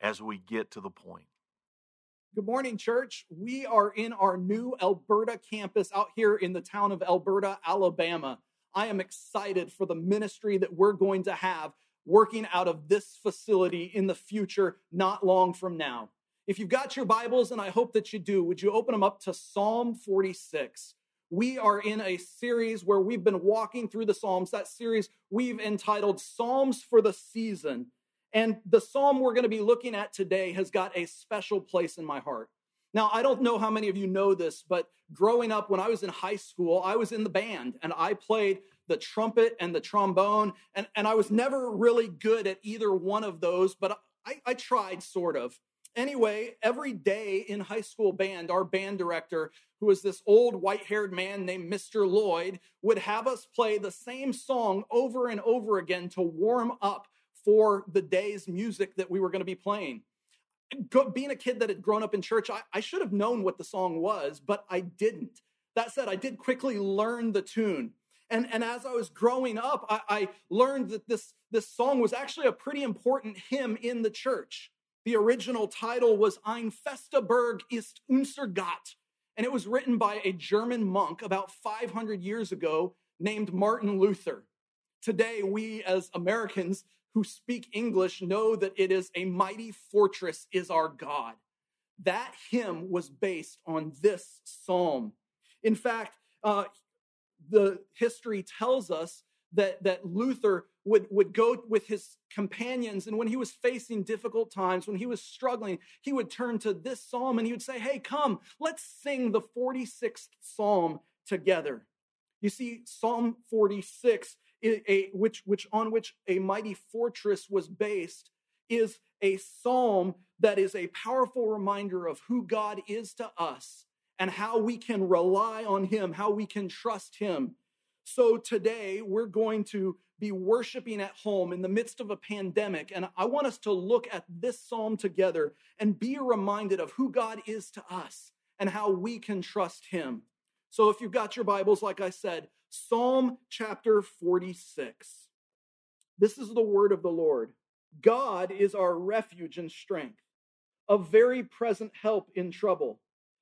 as we get to the point. Good morning, church. We are in our new Elberta campus out here in the town of Elberta, Alabama. I am excited for the ministry that we're going to have working out of this facility in the future, not long from now. If you've got your Bibles, and I hope that you do, would you open them up to Psalm 46? We are in a series where we've been walking through the Psalms. That series we've entitled Psalms for the Season. And the psalm we're going to be looking at today has got a special place in my heart. Now, I don't know how many of you know this, but growing up when I was in high school, I was in the band and I played the trumpet and the trombone. And, and I was never really good at either one of those, but I, I tried sort of. Anyway, every day in high school band, our band director, who was this old white haired man named Mr. Lloyd, would have us play the same song over and over again to warm up for the day's music that we were going to be playing. Being a kid that had grown up in church, I, I should have known what the song was, but I didn't. That said, I did quickly learn the tune. And, and as I was growing up, I, I learned that this, this song was actually a pretty important hymn in the church. The original title was Ein fester ist unser Gott, and it was written by a German monk about 500 years ago named Martin Luther. Today, we as Americans who speak English know that it is a mighty fortress is our God. That hymn was based on this psalm. In fact, uh, the history tells us that, that Luther would, would go with his companions, and when he was facing difficult times, when he was struggling, he would turn to this psalm and he would say, Hey, come, let's sing the 46th psalm together. You see, Psalm 46 a, which, which on which a mighty fortress was based, is a psalm that is a powerful reminder of who God is to us and how we can rely on Him, how we can trust Him. So today we're going to be worshiping at home in the midst of a pandemic. And I want us to look at this psalm together and be reminded of who God is to us and how we can trust Him. So if you've got your Bibles, like I said, Psalm chapter 46. This is the word of the Lord. God is our refuge and strength, a very present help in trouble.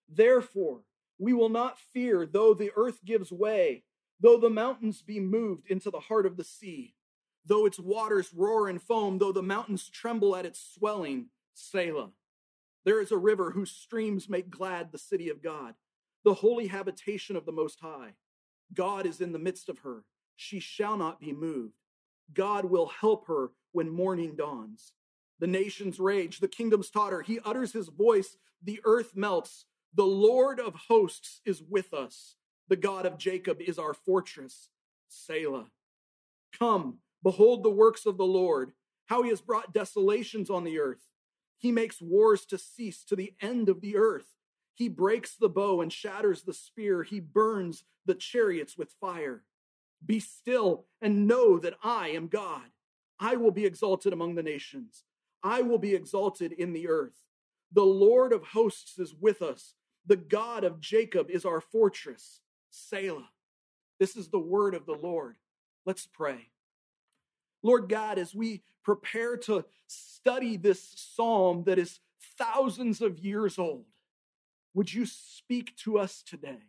Therefore, we will not fear though the earth gives way, though the mountains be moved into the heart of the sea, though its waters roar and foam, though the mountains tremble at its swelling. Selah. There is a river whose streams make glad the city of God, the holy habitation of the Most High. God is in the midst of her. She shall not be moved. God will help her when morning dawns. The nations rage, the kingdoms totter. He utters his voice, the earth melts. The Lord of hosts is with us. The God of Jacob is our fortress. Selah. Come, behold the works of the Lord, how he has brought desolations on the earth. He makes wars to cease to the end of the earth. He breaks the bow and shatters the spear. He burns the chariots with fire. Be still and know that I am God. I will be exalted among the nations. I will be exalted in the earth. The Lord of hosts is with us. The God of Jacob is our fortress. Selah. This is the word of the Lord. Let's pray. Lord God, as we prepare to study this psalm that is thousands of years old, would you speak to us today?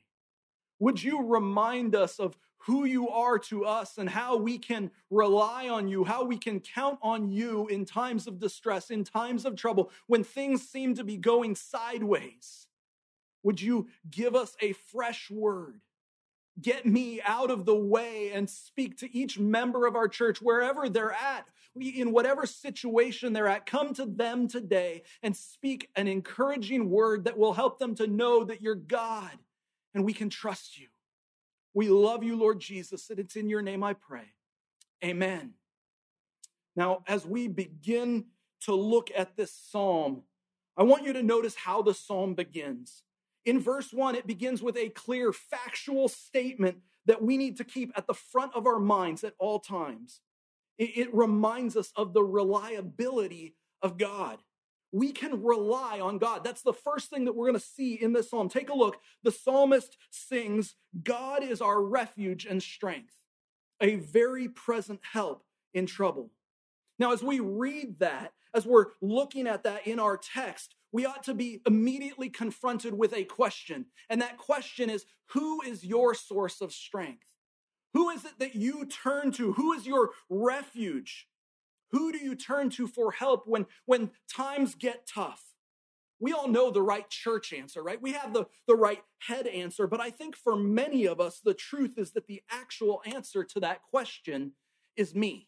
Would you remind us of who you are to us and how we can rely on you, how we can count on you in times of distress, in times of trouble, when things seem to be going sideways? Would you give us a fresh word? Get me out of the way and speak to each member of our church, wherever they're at, in whatever situation they're at. Come to them today and speak an encouraging word that will help them to know that you're God and we can trust you. We love you, Lord Jesus, and it's in your name I pray. Amen. Now, as we begin to look at this psalm, I want you to notice how the psalm begins. In verse one, it begins with a clear factual statement that we need to keep at the front of our minds at all times. It, it reminds us of the reliability of God. We can rely on God. That's the first thing that we're going to see in this psalm. Take a look. The psalmist sings, God is our refuge and strength, a very present help in trouble. Now, as we read that, as we're looking at that in our text, we ought to be immediately confronted with a question. And that question is Who is your source of strength? Who is it that you turn to? Who is your refuge? Who do you turn to for help when, when times get tough? We all know the right church answer, right? We have the, the right head answer, but I think for many of us, the truth is that the actual answer to that question is me.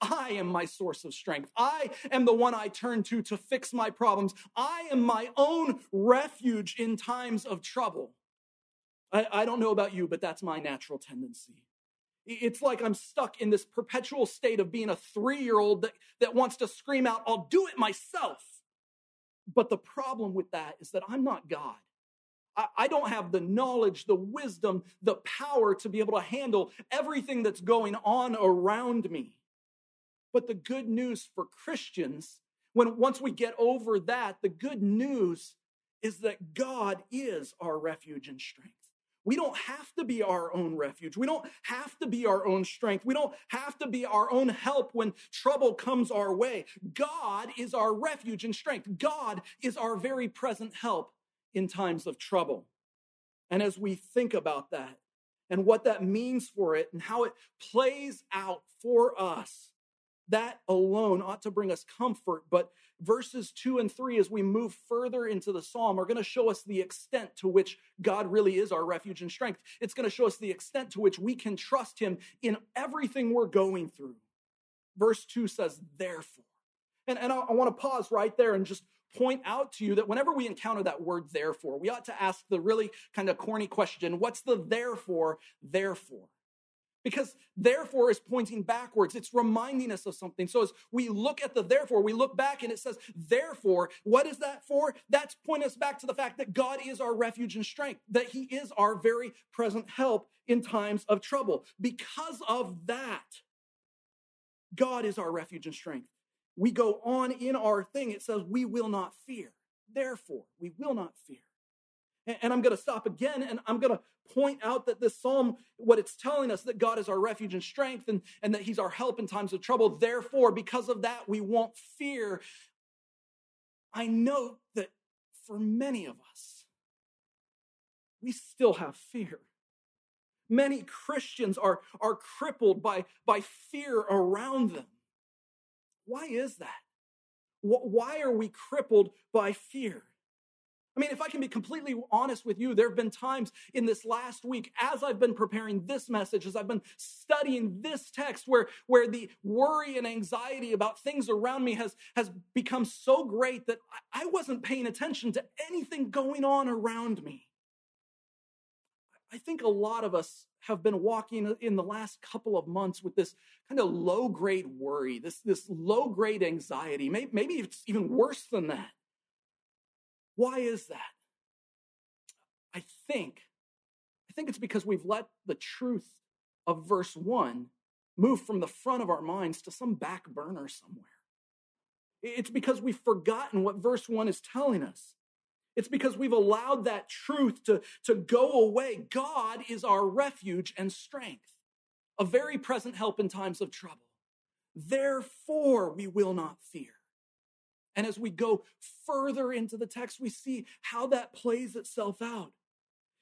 I am my source of strength. I am the one I turn to to fix my problems. I am my own refuge in times of trouble. I, I don't know about you, but that's my natural tendency. It's like I'm stuck in this perpetual state of being a three year old that, that wants to scream out, I'll do it myself. But the problem with that is that I'm not God. I, I don't have the knowledge, the wisdom, the power to be able to handle everything that's going on around me. But the good news for Christians, when once we get over that, the good news is that God is our refuge and strength. We don't have to be our own refuge. We don't have to be our own strength. We don't have to be our own help when trouble comes our way. God is our refuge and strength. God is our very present help in times of trouble. And as we think about that and what that means for it and how it plays out for us, that alone ought to bring us comfort. But verses two and three, as we move further into the psalm, are going to show us the extent to which God really is our refuge and strength. It's going to show us the extent to which we can trust Him in everything we're going through. Verse two says, therefore. And, and I, I want to pause right there and just point out to you that whenever we encounter that word therefore, we ought to ask the really kind of corny question what's the therefore, therefore? Because therefore is pointing backwards. It's reminding us of something. So as we look at the therefore, we look back and it says, therefore, what is that for? That's pointing us back to the fact that God is our refuge and strength, that he is our very present help in times of trouble. Because of that, God is our refuge and strength. We go on in our thing. It says, we will not fear. Therefore, we will not fear. And I'm going to stop again and I'm going to point out that this psalm, what it's telling us, that God is our refuge and strength and, and that he's our help in times of trouble. Therefore, because of that, we won't fear. I know that for many of us, we still have fear. Many Christians are, are crippled by, by fear around them. Why is that? Why are we crippled by fear? I mean, if I can be completely honest with you, there have been times in this last week, as I've been preparing this message, as I've been studying this text, where, where the worry and anxiety about things around me has, has become so great that I wasn't paying attention to anything going on around me. I think a lot of us have been walking in the last couple of months with this kind of low grade worry, this, this low grade anxiety. Maybe, maybe it's even worse than that. Why is that? I think, I think it's because we've let the truth of verse one move from the front of our minds to some back burner somewhere. It's because we've forgotten what verse one is telling us. It's because we've allowed that truth to, to go away. God is our refuge and strength, a very present help in times of trouble. Therefore, we will not fear. And as we go further into the text, we see how that plays itself out.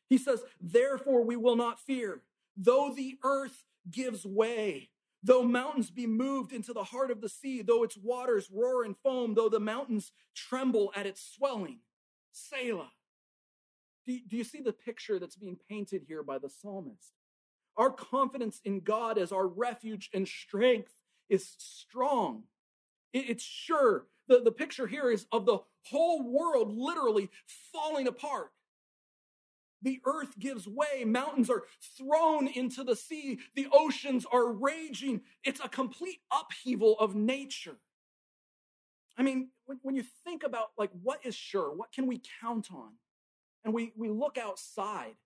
He says, Therefore, we will not fear, though the earth gives way, though mountains be moved into the heart of the sea, though its waters roar and foam, though the mountains tremble at its swelling. Selah. Do, do you see the picture that's being painted here by the psalmist? Our confidence in God as our refuge and strength is strong. It's sure the, the picture here is of the whole world literally falling apart. The earth gives way, mountains are thrown into the sea, the oceans are raging. It's a complete upheaval of nature. I mean, when, when you think about like what is sure, what can we count on? And we, we look outside,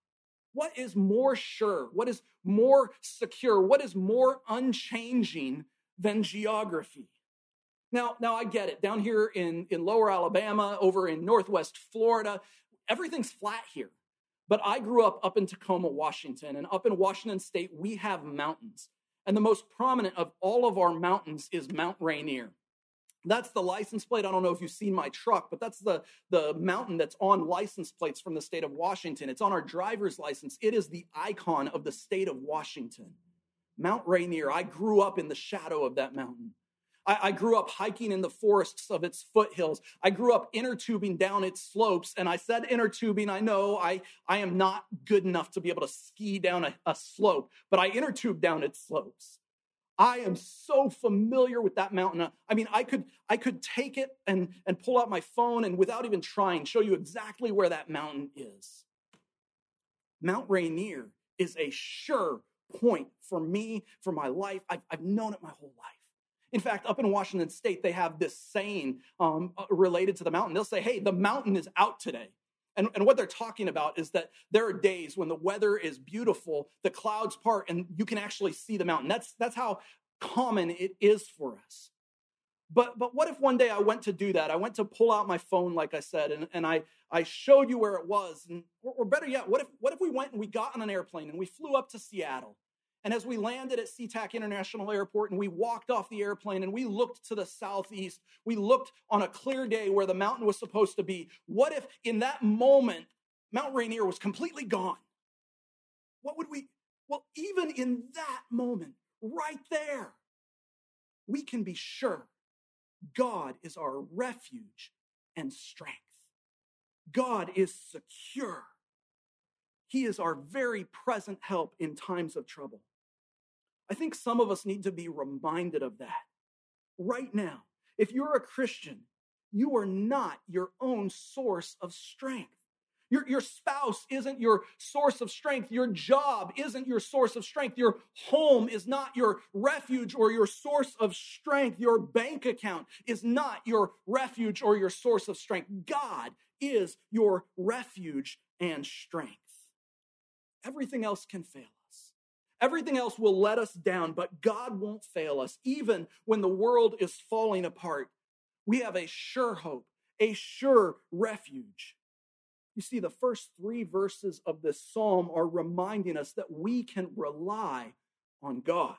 what is more sure? What is more secure? What is more unchanging than geography? Now, now I get it. Down here in, in lower Alabama, over in northwest Florida, everything's flat here. But I grew up up in Tacoma, Washington, and up in Washington state, we have mountains. And the most prominent of all of our mountains is Mount Rainier. That's the license plate. I don't know if you've seen my truck, but that's the, the mountain that's on license plates from the state of Washington. It's on our driver's license. It is the icon of the state of Washington. Mount Rainier. I grew up in the shadow of that mountain. I, I, grew up hiking in the forests of its foothills. I grew up inner tubing down its slopes. And I said inner tubing, I know I, I am not good enough to be able to ski down a, a slope, but I inner tube down its slopes. I am so familiar with that mountain. I mean, I could I could take it and, and pull out my phone and without even trying, show you exactly where that mountain is. Mount Rainier is a sure point for me, for my life. I've, I've known it my whole life. In fact, up in Washington State, they have this saying um, uh, related to the mountain. They'll say, hey, the mountain is out today. And, and what they're talking about is that there are days when the weather is beautiful, the clouds part, and you can actually see the mountain. That's, that's how common it is for us. But, but what if one day I went to do that? I went to pull out my phone, like I said, and, and I, I showed you where it was. And, or, or better yet, what if, what if we went and we got on an airplane and we flew up to Seattle? And as we landed at SeaTac International Airport and we walked off the airplane and we looked to the southeast, we looked on a clear day where the mountain was supposed to be. What if in that moment, Mount Rainier was completely gone? What would we, well, even in that moment, right there, we can be sure God is our refuge and strength. God is secure. He is our very present help in times of trouble. I think some of us need to be reminded of that right now. If you're a Christian, you are not your own source of strength. Your, your spouse isn't your source of strength. Your job isn't your source of strength. Your home is not your refuge or your source of strength. Your bank account is not your refuge or your source of strength. God is your refuge and strength. Everything else can fail us. Everything else will let us down, but God won't fail us. Even when the world is falling apart, we have a sure hope, a sure refuge. You see, the first three verses of this psalm are reminding us that we can rely on God.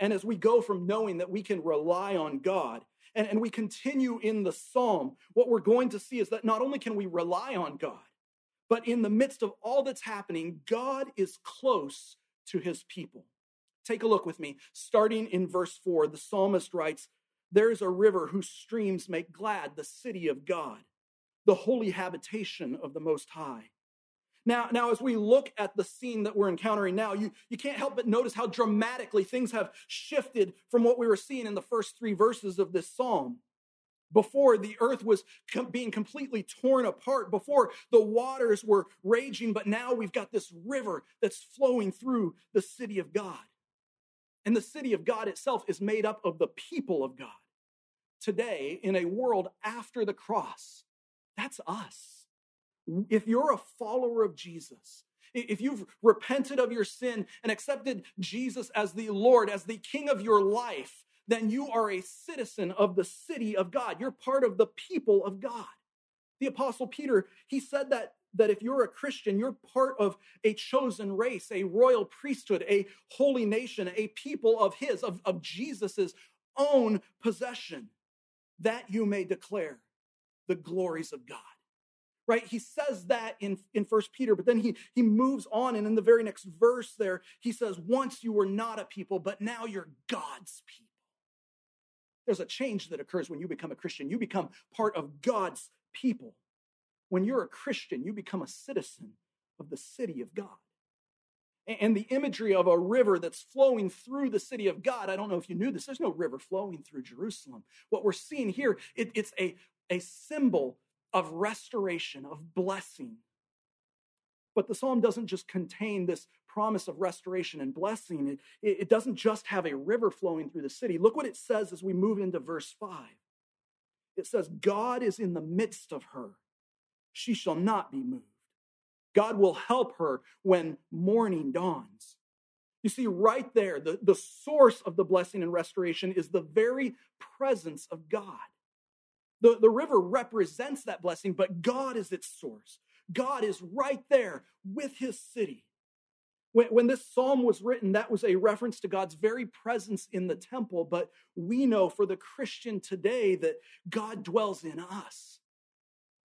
And as we go from knowing that we can rely on God and, and we continue in the psalm, what we're going to see is that not only can we rely on God, but in the midst of all that's happening, God is close to his people. Take a look with me. Starting in verse 4, the psalmist writes, There is a river whose streams make glad the city of God, the holy habitation of the Most High. Now, now, as we look at the scene that we're encountering now, you, you can't help but notice how dramatically things have shifted from what we were seeing in the first three verses of this psalm before the earth was being completely torn apart, before the waters were raging, but now we've got this river that's flowing through the city of God. And the city of God itself is made up of the people of God. Today, in a world after the cross, that's us. If you're a follower of Jesus, if you've repented of your sin and accepted Jesus as the Lord, as the King of your life, then you are a citizen of the city of God. You're part of the people of God. The apostle Peter, he said that that if you're a Christian, you're part of a chosen race, a royal priesthood, a holy nation, a people of his, of, of Jesus's own possession, that you may declare the glories of God. Right? He says that in, in First Peter, but then he, he moves on, and in the very next verse there, he says, Once you were not a people, but now you're God's people. There's a change that occurs when you become a Christian. You become part of God's people. When you're a Christian, you become a citizen of the city of God. And the imagery of a river that's flowing through the city of God, I don't know if you knew this, there's no river flowing through Jerusalem. What we're seeing here, it, it's a, a symbol of restoration, of blessing. But the psalm doesn't just contain this promise of restoration and blessing. It, it doesn't just have a river flowing through the city. Look what it says as we move into verse 5. it says, God is in the midst of her. She shall not be moved. God will help her when morning dawns. You see, right there, the, the source of the blessing and restoration is the very presence of God. The, the river represents that blessing, but God is its source. God is right there with his city. When, when this psalm was written, that was a reference to God's very presence in the temple, but we know for the Christian today that God dwells in us.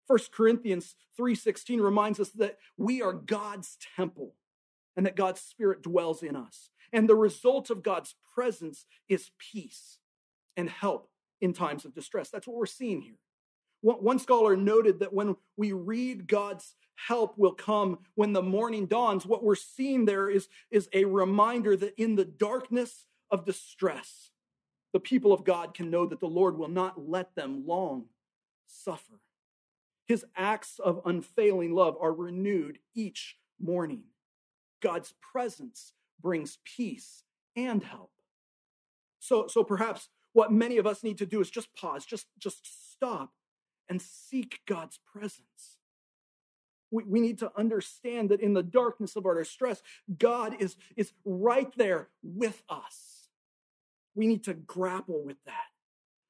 1 Corinthians 3:16 reminds us that we are God's temple and that God's spirit dwells in us. And the result of God's presence is peace and help in times of distress. That's what we're seeing here. One scholar noted that when we read God's help will come when the morning dawns, what we're seeing there is, is a reminder that in the darkness of distress, the people of God can know that the Lord will not let them long suffer. His acts of unfailing love are renewed each morning. God's presence brings peace and help. So, so perhaps what many of us need to do is just pause, just, just stop and seek God's presence. We, we need to understand that in the darkness of our distress, God is, is right there with us. We need to grapple with that.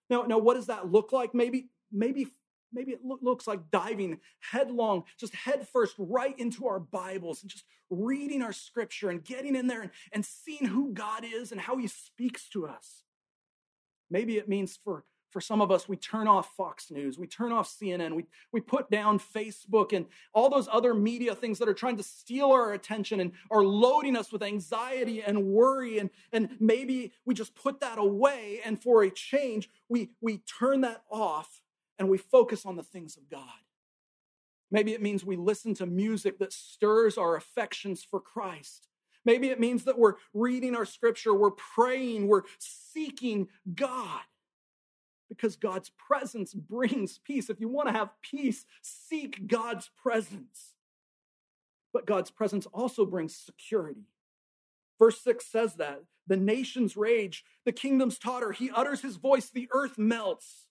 Now, now, what does that look like? Maybe, maybe maybe it lo- looks like diving headlong, just headfirst right into our Bibles and just reading our scripture and getting in there and, and seeing who God is and how he speaks to us. Maybe it means for, for some of us, we turn off Fox News, we turn off CNN, we, we put down Facebook and all those other media things that are trying to steal our attention and are loading us with anxiety and worry. And, and maybe we just put that away and for a change, we, we turn that off and we focus on the things of God. Maybe it means we listen to music that stirs our affections for Christ. Maybe it means that we're reading our scripture, we're praying, we're seeking God because God's presence brings peace. If you want to have peace, seek God's presence. But God's presence also brings security. Verse 6 says that the nations rage, the kingdoms totter, he utters his voice, the earth melts.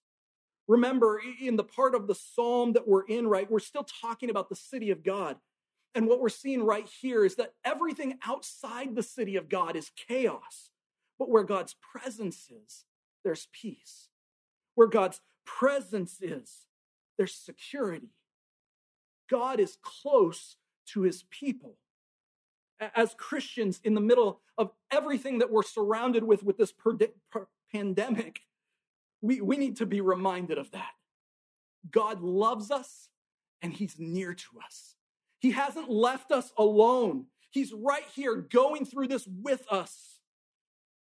Remember, in the part of the psalm that we're in, right, we're still talking about the city of God. And what we're seeing right here is that everything outside the city of God is chaos. But where God's presence is, there's peace. Where God's presence is, there's security. God is close to his people. As Christians, in the middle of everything that we're surrounded with with this per- per- pandemic, we, we need to be reminded of that. God loves us and he's near to us. He hasn't left us alone. He's right here going through this with us,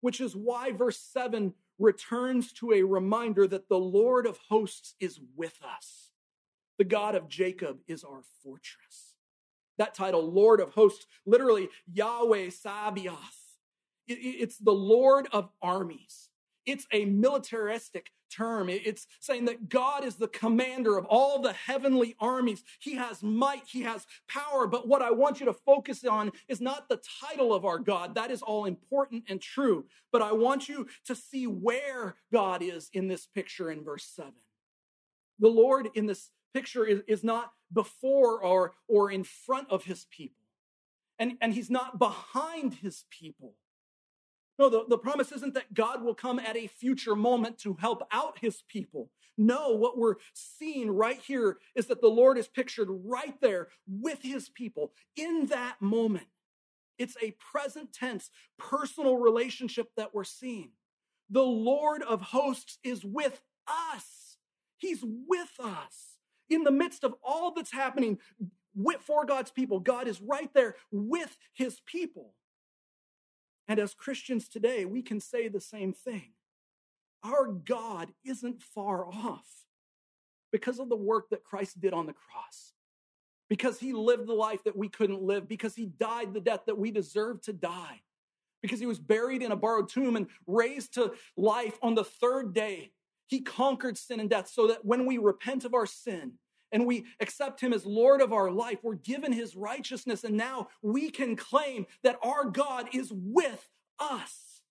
which is why verse 7 returns to a reminder that the Lord of hosts is with us. The God of Jacob is our fortress. That title, Lord of hosts, literally Yahweh Sabaoth. It's the Lord of armies. It's a militaristic term. It's saying that God is the commander of all the heavenly armies. He has might, He has power. But what I want you to focus on is not the title of our God. That is all important and true. But I want you to see where God is in this picture in verse 7. The Lord in this picture is, is not before or, or in front of His people, and, and He's not behind His people. No, the, the promise isn't that God will come at a future moment to help out his people. No, what we're seeing right here is that the Lord is pictured right there with his people in that moment. It's a present tense, personal relationship that we're seeing. The Lord of hosts is with us. He's with us. In the midst of all that's happening for God's people, God is right there with his people. And as Christians today, we can say the same thing. Our God isn't far off because of the work that Christ did on the cross, because he lived the life that we couldn't live, because he died the death that we deserved to die, because he was buried in a borrowed tomb and raised to life on the third day. He conquered sin and death so that when we repent of our sin, and we accept him as Lord of our life, we're given his righteousness, and now we can claim that our God is with us.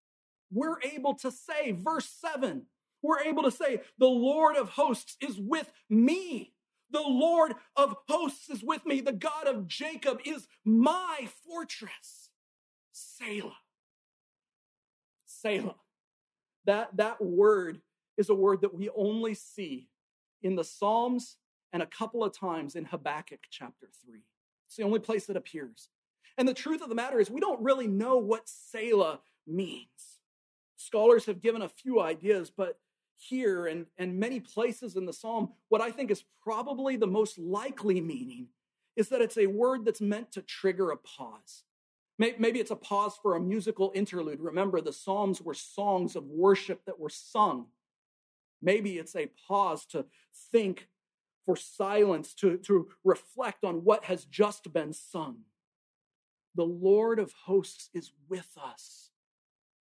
We're able to say, verse 7 We're able to say, the Lord of hosts is with me. The Lord of hosts is with me. The God of Jacob is my fortress. Selah. Selah. That, that word is a word that we only see in the Psalms and a couple of times in Habakkuk chapter 3. It's the only place it appears. And the truth of the matter is, we don't really know what Selah means. Scholars have given a few ideas, but here and, and many places in the psalm, what I think is probably the most likely meaning is that it's a word that's meant to trigger a pause. Maybe it's a pause for a musical interlude. Remember, the Psalms were songs of worship that were sung. Maybe it's a pause to think for silence, to, to reflect on what has just been sung. The Lord of hosts is with us.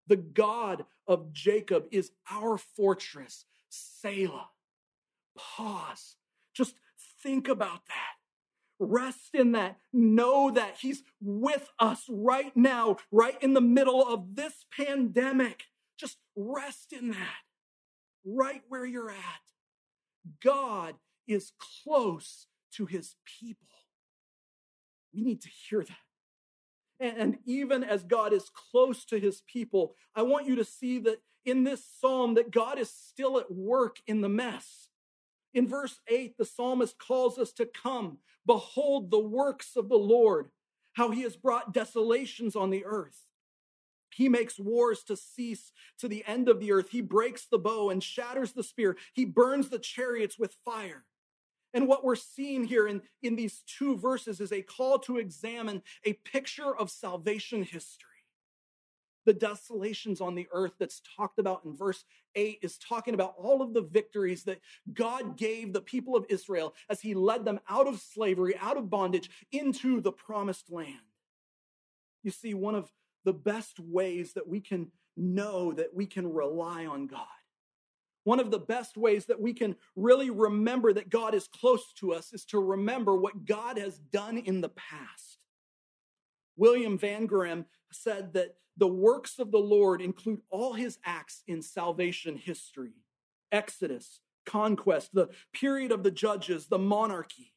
The God of Jacob is our fortress. Selah. Pause. Just think about that. Rest in that. Know that He's with us right now, right in the middle of this pandemic. Just rest in that, right where you're at. God is close to His people. We need to hear that. And even as God is close to his people, I want you to see that in this psalm that God is still at work in the mess. In verse 8, the psalmist calls us to come, behold the works of the Lord, how he has brought desolations on the earth. He makes wars to cease to the end of the earth. He breaks the bow and shatters the spear. He burns the chariots with fire. And what we're seeing here in, in these two verses is a call to examine a picture of salvation history. The desolations on the earth that's talked about in verse 8 is talking about all of the victories that God gave the people of Israel as he led them out of slavery, out of bondage, into the promised land. You see, one of the best ways that we can know that we can rely on God one of the best ways that we can really remember that God is close to us is to remember what God has done in the past. William VanGemeren said that the works of the Lord include all his acts in salvation history Exodus, conquest, the period of the judges, the monarchy.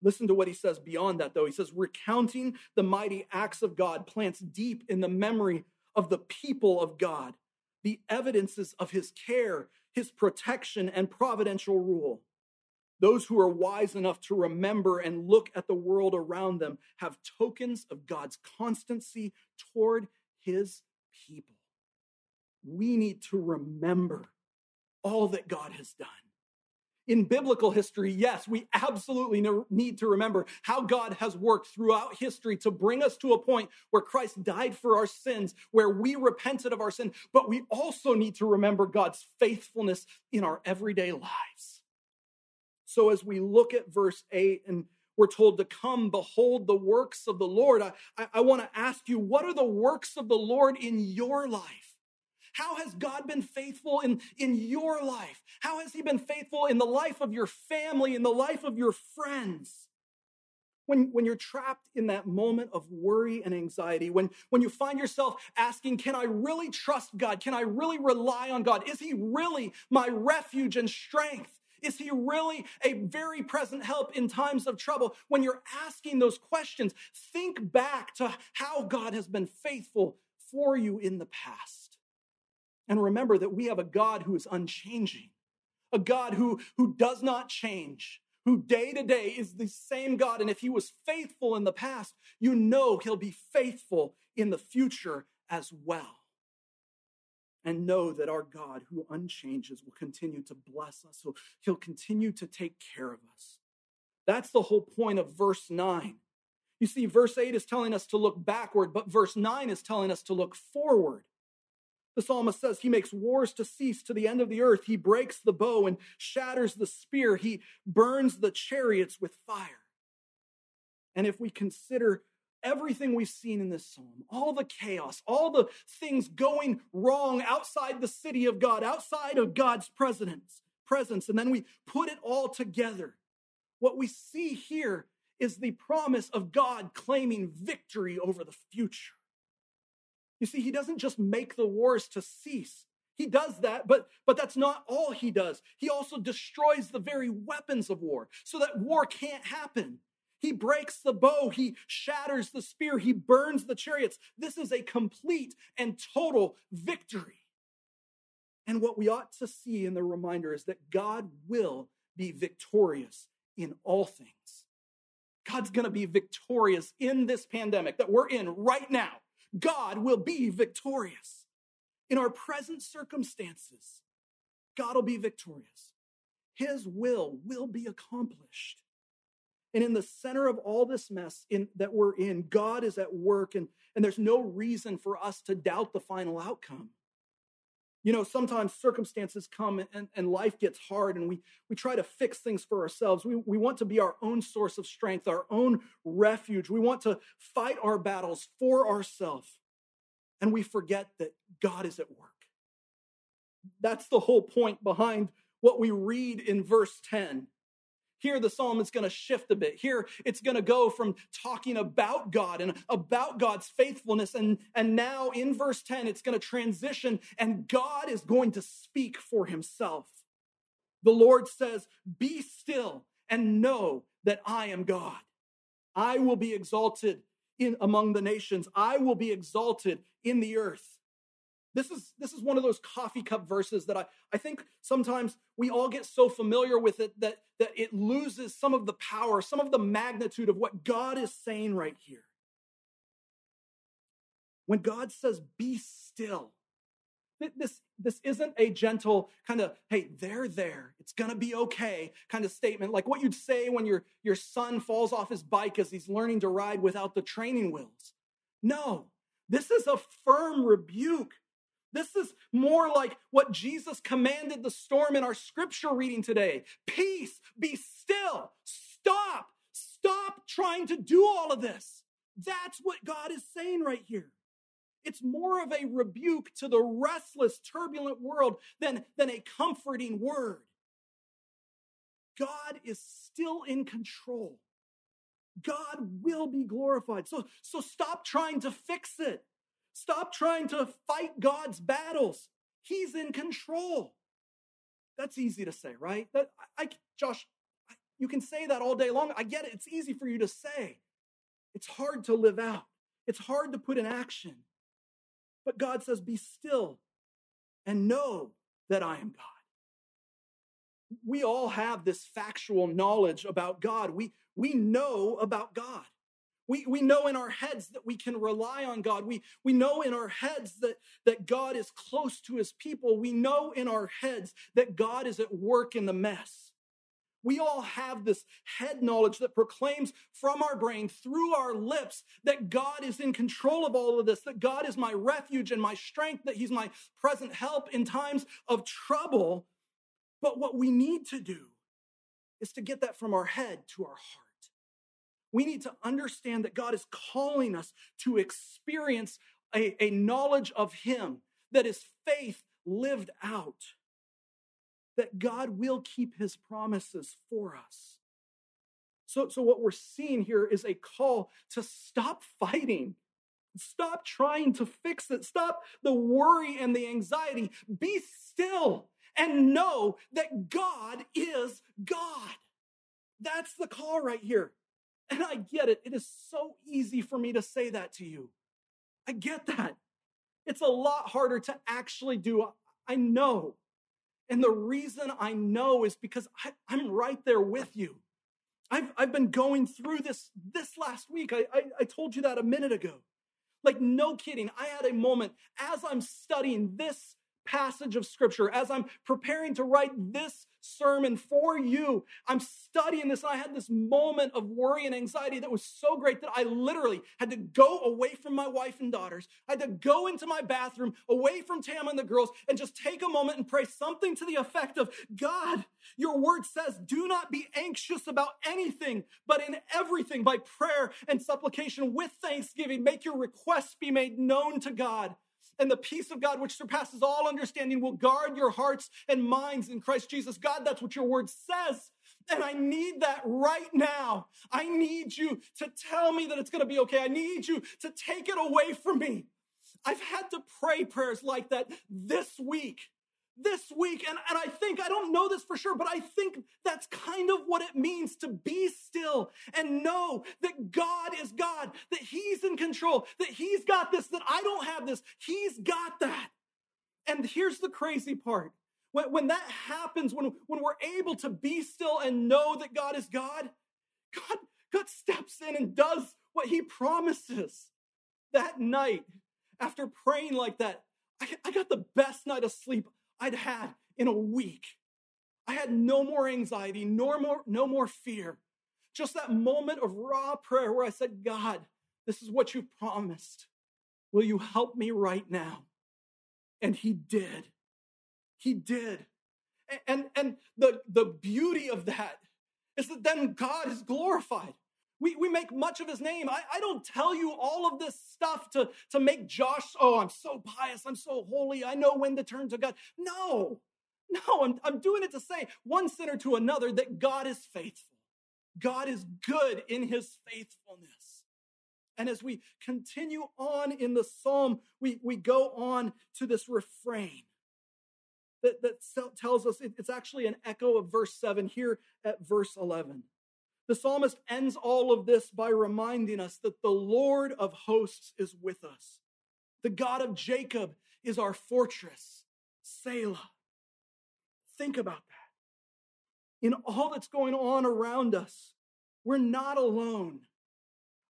Listen to what he says beyond that, though. He says, recounting the mighty acts of God plants deep in the memory of the people of God the evidences of his care, his protection, and providential rule. Those who are wise enough to remember and look at the world around them have tokens of God's constancy toward his people. We need to remember all that God has done in biblical history, yes, we absolutely need to remember how God has worked throughout history to bring us to a point where Christ died for our sins, where we repented of our sin. But we also need to remember God's faithfulness in our everyday lives. So as we look at verse 8 and we're told to come behold the works of the Lord, I, I, I want to ask you, what are the works of the Lord in your life? How has God been faithful in, in your life? How has He been faithful in the life of your family, in the life of your friends? When, when you're trapped in that moment of worry and anxiety, when, when you find yourself asking, Can I really trust God? Can I really rely on God? Is He really my refuge and strength? Is he really a very present help in times of trouble? When you're asking those questions, think back to how God has been faithful for you in the past. And remember that we have a God who is unchanging, a God who, who does not change, who day to day is the same God. And if he was faithful in the past, you know he'll be faithful in the future as well. And know that our God, who unchanges, will continue to bless us. So he'll continue to take care of us. That's the whole point of verse 9. You see, verse 8 is telling us to look backward, but verse 9 is telling us to look forward. The psalmist says he makes wars to cease to the end of the earth. He breaks the bow and shatters the spear. He burns the chariots with fire. And if we consider everything we've seen in this psalm, all the chaos, all the things going wrong outside the city of God, outside of God's presence, presence, and then we put it all together, what we see here is the promise of God claiming victory over the future. You see, he doesn't just make the wars to cease, He does that, but, but that's not all he does. He also destroys the very weapons of war so that war can't happen. He breaks the bow, he shatters the spear, he burns the chariots. This is a complete and total victory. And what we ought to see in the reminder is that God will be victorious in all things. God's going to be victorious in this pandemic that we're in right now. God will be victorious. In our present circumstances, God will be victorious. His will will be accomplished. And in the center of all this mess in, that we're in, God is at work, and, and there's no reason for us to doubt the final outcome. You know, sometimes circumstances come and, and life gets hard, and we, we try to fix things for ourselves. We, we want to be our own source of strength, our own refuge. We want to fight our battles for ourselves, and we forget that God is at work. That's the whole point behind what we read in verse 10. Here, the psalm is going to shift a bit. Here, it's going to go from talking about God and about God's faithfulness. And, and now in verse 10, it's going to transition, and God is going to speak for himself. The Lord says, Be still and know that I am God. I will be exalted in among the nations, I will be exalted in the earth. This is, this is one of those coffee cup verses that I, I think sometimes we all get so familiar with it that, that it loses some of the power, some of the magnitude of what God is saying right here. When God says, be still, this, this isn't a gentle kind of, hey, they're there. It's to be okay kind of statement, like what you'd say when your, your son falls off his bike as he's learning to ride without the training wheels. No, this is a firm rebuke this is more like what Jesus commanded the storm in our scripture reading today. Peace, be still. Stop. Stop trying to do all of this. That's what God is saying right here. It's more of a rebuke to the restless, turbulent world than, than a comforting word. God is still in control. God will be glorified. So, so stop trying to fix it. Stop trying to fight God's battles. He's in control. That's easy to say, right? That I, Josh, you can say that all day long. I get it. It's easy for you to say. It's hard to live out. It's hard to put in action. But God says, "Be still and know that I am God." We all have this factual knowledge about God. We we know about God. We, we know in our heads that we can rely on God. We, we know in our heads that, that God is close to his people. We know in our heads that God is at work in the mess. We all have this head knowledge that proclaims from our brain through our lips that God is in control of all of this, that God is my refuge and my strength, that He's my present help in times of trouble. But what we need to do is to get that from our head to our heart. We need to understand that God is calling us to experience a, a knowledge of Him that is faith lived out, that God will keep His promises for us. So, so what we're seeing here is a call to stop fighting. Stop trying to fix it. Stop the worry and the anxiety. Be still and know that God is God. That's the call right here. And I get it. It is so easy for me to say that to you. I get that. It's a lot harder to actually do. I know. And the reason I know is because I, am right there with you. I've, I've been going through this this last week. I, I, I told you that a minute ago. Like, no kidding. I had a moment as I'm studying this passage of scripture, as I'm preparing to write this sermon for you. I'm studying this, and I had this moment of worry and anxiety that was so great that I literally had to go away from my wife and daughters. I had to go into my bathroom, away from Tam and the girls, and just take a moment and pray something to the effect of God, your word says, do not be anxious about anything, but in everything by prayer and supplication with thanksgiving, make your requests be made known to God and the peace of God, which surpasses all understanding, will guard your hearts and minds in Christ Jesus. God, that's what your word says. And I need that right now. I need you to tell me that it's going to be okay. I need you to take it away from me. I've had to pray prayers like that this week. This week. And, and I think, I don't know this for sure, but I think that's kind of what it means to be still and know that God is God, that He's in control, that He's got this, that I don't have this. He's got that. And here's the crazy part. When, when that happens, when, when we're able to be still and know that God is God, God, God steps in and does what He promises. That night, after praying like that, I, I got the best night of sleep I'd had in a week. I had no more anxiety, no more, no more fear. Just that moment of raw prayer where I said, God, this is what you promised. Will you help me right now? And he did. He did. And, and the, the beauty of that is that then God is glorified. We, we make much of his name. I, I don't tell you all of this stuff to, to make Josh, oh, I'm so pious, I'm so holy, I know when to turn to God. No, no, I'm, I'm doing it to say one sinner to another that God is faithful. God is good in his faithfulness. And as we continue on in the psalm, we, we go on to this refrain that, that tells us it's actually an echo of verse 7 here at verse 11. The psalmist ends all of this by reminding us that the Lord of hosts is with us. The God of Jacob is our fortress, Selah. Think about that. In all that's going on around us, we're not alone.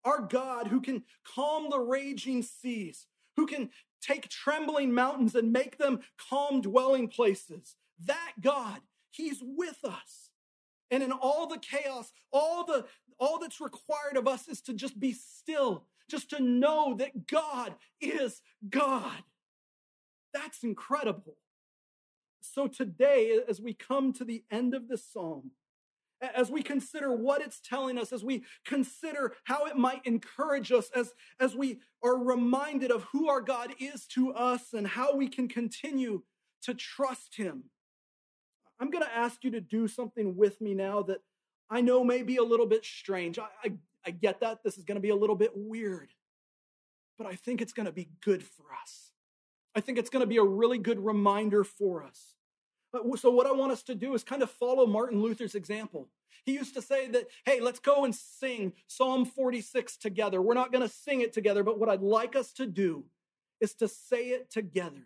Our God, who can calm the raging seas, who can take trembling mountains and make them calm dwelling places, that God, He's with us. And in all the chaos, all the all that's required of us is to just be still, just to know that God is God. That's incredible. So today, as we come to the end of this psalm, as we consider what it's telling us, as we consider how it might encourage us, as, as we are reminded of who our God is to us and how we can continue to trust Him, I'm going to ask you to do something with me now that I know may be a little bit strange. I, I, I get that. This is going to be a little bit weird, but I think it's going to be good for us. I think it's going to be a really good reminder for us. So, what I want us to do is kind of follow Martin Luther's example. He used to say that, hey, let's go and sing Psalm 46 together. We're not going to sing it together, but what I'd like us to do is to say it together.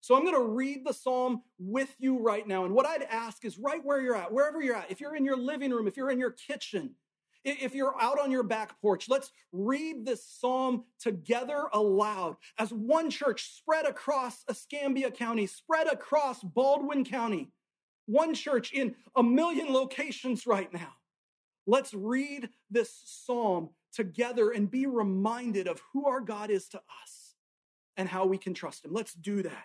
So I'm going to read the psalm with you right now. And what I'd ask is right where you're at, wherever you're at, if you're in your living room, if you're in your kitchen, if you're out on your back porch, let's read this psalm together aloud as one church spread across Escambia County, spread across Baldwin County, one church in a million locations right now. Let's read this psalm together and be reminded of who our God is to us and how we can trust him. Let's do that.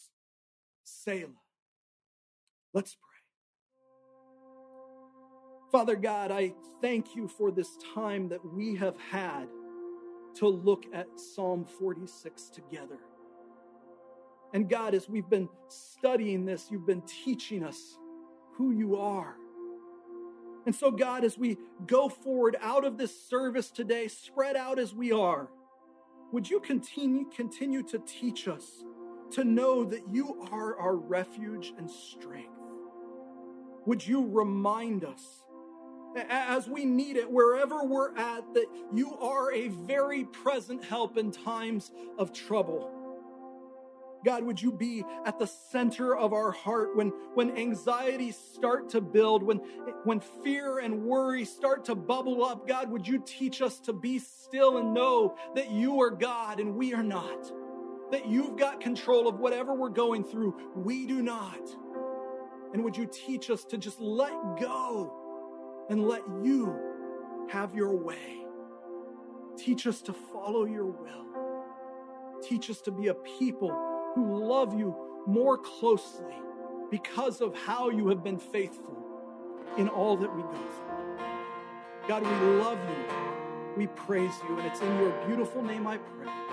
Selah. Let's pray. Father God, I thank you for this time that we have had to look at Psalm 46 together. And God, as we've been studying this, you've been teaching us who you are. And so, God, as we go forward out of this service today, spread out as we are, would you continue, continue to teach us to know that you are our refuge and strength? Would you remind us as we need it, wherever we're at, that you are a very present help in times of trouble? God, would you be at the center of our heart when, when anxieties start to build, when, when fear and worry start to bubble up? God, would you teach us to be still and know that you are God and we are not? That you've got control of whatever we're going through. We do not. And would you teach us to just let go and let you have your way? Teach us to follow your will. Teach us to be a people who love you more closely because of how you have been faithful in all that we go through. God, we love you. We praise you. And it's in your beautiful name I pray.